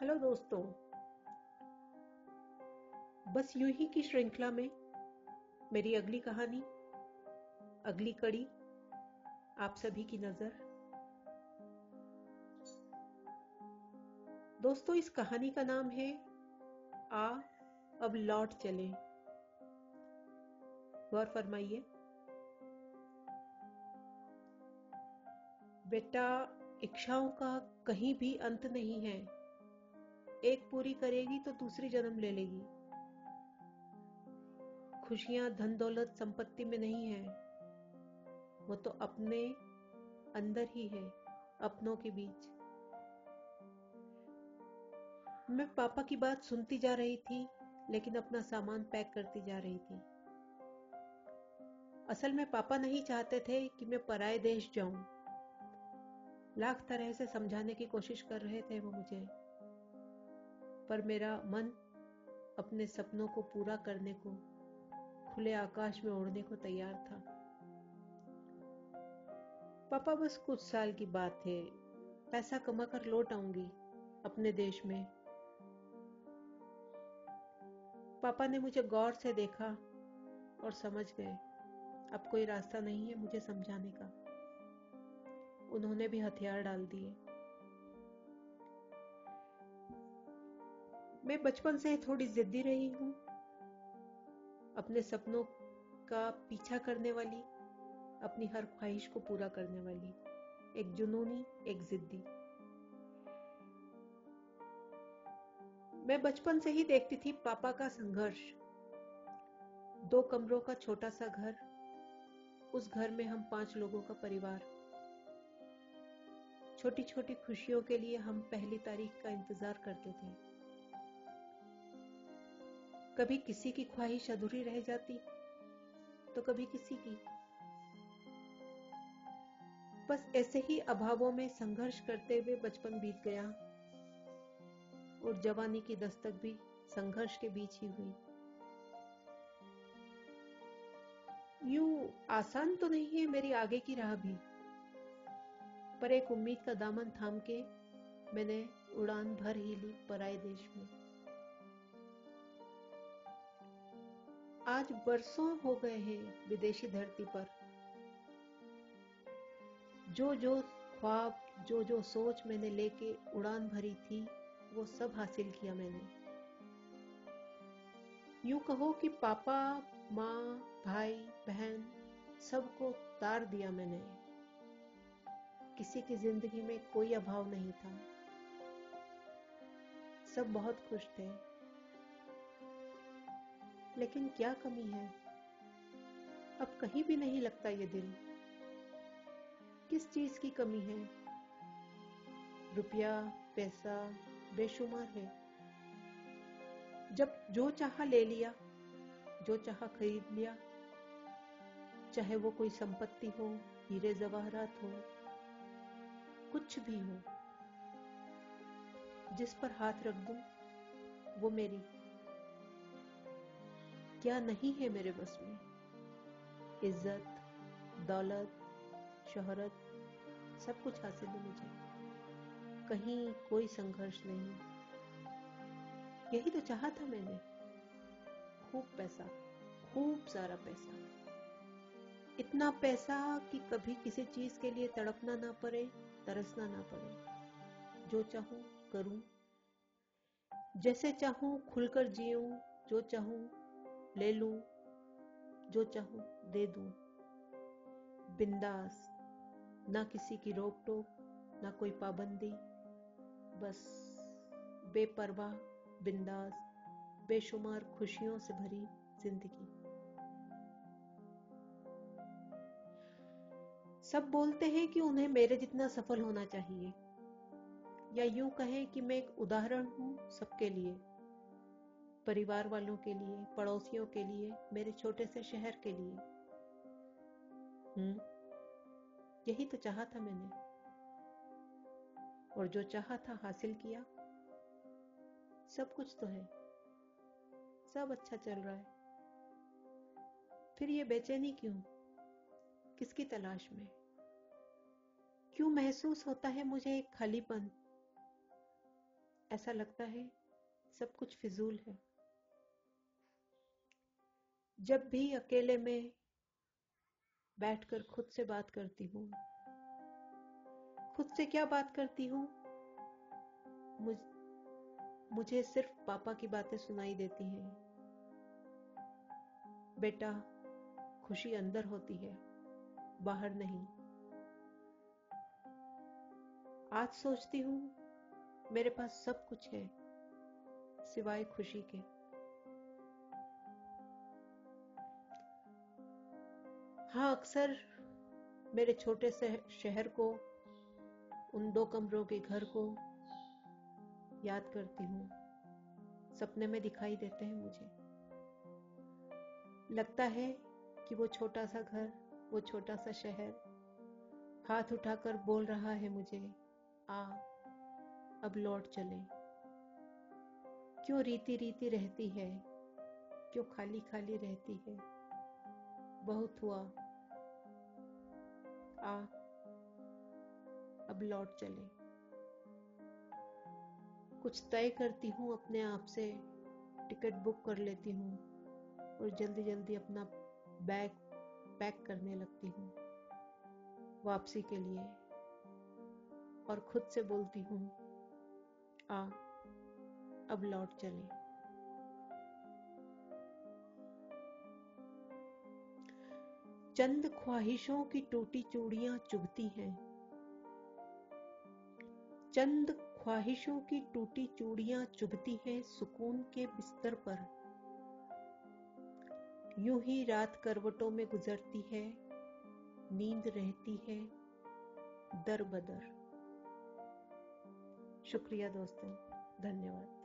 Hello दोस्तों। बस यूँ ही की श्रृंखला में मेरी अगली कहानी, अगली कड़ी, आप सभी की नज़र। दोस्तों, इस कहानी का नाम है, आ, अब लौट चले। गौर फरमाइए। बेटा, इच्छाओं का कहीं भी अंत नहीं है। एक पूरी करेगी तो दूसरी जन्म ले लेगी। खुशियाँ धन दौलत संपत्ति में नहीं है। वो तो अपने अंदर ही है, अपनों के बीच। मैं पापा की बात सुनती जा रही थी, लेकिन अपना सामान पैक करती जा रही थी। असल में पापा नहीं चाहते थे कि मैं पराए देश जाऊँ। लाख तरह से समझाने की कोशिश कर रहे थे वो मुझे। पर मेरा मन अपने सपनों को पूरा करने को, खुले आकाश में उड़ने को तैयार था। पापा, बस कुछ साल की बात है। पैसा कमाकर लौट आऊँगी अपने देश में। पापा ने मुझे गौर से देखा और समझ गए। अब कोई रास्ता नहीं है मुझे समझाने का। उन्होंने भी हथियार डाल दिए। मैं बचपन से थोड़ी जिद्दी रही हूँ। अपने सपनों का पीछा करने वाली, अपनी हर ख्वाहिश को पूरा करने वाली, एक जुनूनी, एक जिद्दी। मैं बचपन से ही देखती थी पापा का संघर्ष। दो कमरों का छोटा सा घर, उस घर में हम पाँच लोगों का परिवार। छोटी छोटी खुशियों के लिए हम पहली तारीख का इंतज़ार करते थे। कभी किसी की ख्वाहिश अधूरी रह जाती तो कभी किसी की। बस ऐसे ही अभावों में संघर्ष करते हुए बचपन बीत गया, और जवानी की दस्तक भी संघर्ष के बीच ही हुई। यूँ आसान तो नहीं है मेरी आगे की राह भी, पर एक उम्मीद का दामन थाम के मैंने उड़ान भर ही ली पराए देश में। आज बरसों हो गए हैं विदेशी धरती पर। जो जो ख्वाब, जो जो सोच मैंने लेके उड़ान भरी थी, वो सब हासिल किया मैंने। यूँ कहो कि पापा, माँ, भाई, बहन, सबको तार दिया मैंने। किसी की ज़िंदगी में कोई अभाव नहीं था। सब बहुत खुश थे। लेकिन क्या कमी है? अब कहीं भी नहीं लगता ये दिल। किस चीज़ की कमी है? रुपया, पैसा, बेशुमार है। जब जो चाहा ले लिया, जो चाहा खरीद लिया, चाहे वो कोई संपत्ति हो, हीरे जवाहरात हो, कुछ भी हो, जिस पर हाथ रख दूँ, वो मेरी। क्या नहीं है मेरे बस में? इज़्ज़त, दौलत, शोहरत, सब कुछ हासिल है मुझे। कहीं कोई संघर्ष नहीं। यही तो चाहा था मैंने। खूब पैसा, खूब सारा पैसा। इतना पैसा कि कभी किसी चीज़ के लिए तड़पना ना पड़े, तरसना ना पड़े। जो चाहूँ करूँ। जैसे चाहूँ खुलकर जीऊं, जो चाहूँ ले लूँ, जो चाहूँ दे दूँ। बिंदास, ना किसी की रोक टोक ना कोई पाबंदी, बस बेपरवाह, बिंदास, बेशुमार खुशियों से भरी ज़िंदगी। सब बोलते हैं कि उन्हें मेरे जितना सफल होना चाहिए, या यूँ कहें कि मैं एक उदाहरण हूँ सबके लिए। परिवार वालों के लिए, पड़ोसियों के लिए, मेरे छोटे से शहर के लिए। हम्म? यही तो चाहा था मैंने। और जो चाहा था हासिल किया। सब कुछ तो है। सब अच्छा चल रहा है। फिर ये बेचैनी क्यों? किसकी तलाश में? क्यों महसूस होता है मुझे एक खालीपन? ऐसा लगता है सब कुछ फिजूल है। जब भी अकेले में बैठकर खुद से बात करती हूँ। खुद से क्या बात करती हूँ? मुझ, मुझे सिर्फ़ पापा की बातें सुनाई देती हैं। बेटा खुशी अंदर होती है बाहर नहीं। आज सोचती हूँ मेरे पास सब कुछ है सिवाय खुशी के। हाँ अक्सर मेरे छोटे से शहर को, उन दो कमरों के घर को याद करती हूँ। सपने में दिखाई देते हैं मुझे। लगता है कि वो छोटा सा घर, वो छोटा सा शहर, हाथ उठाकर बोल रहा है मुझे, आ, अब लौट चले। क्यों रीति रीति रहती है? क्यों खाली खाली रहती है? बहुत हुआ। आ, अब लौट चले। कुछ तय करती हूँ, अपने आप से टिकट बुक कर लेती हूँ और जल्दी जल्दी अपना बैग पैक करने लगती हूँ, वापसी के लिए। और खुद से बोलती हूँ, आ, अब लौट चले। चंद ख्वाहिशों की टूटी चूड़ियाँ चुभती हैं। चंद ख्वाहिशों की टूटी चूड़ियाँ चुभती हैं सुकून के बिस्तर पर। यूँ ही रात करवटों में गुजरती है, नींद रहती है, दर बदर। शुक्रिया दोस्तों, धन्यवाद।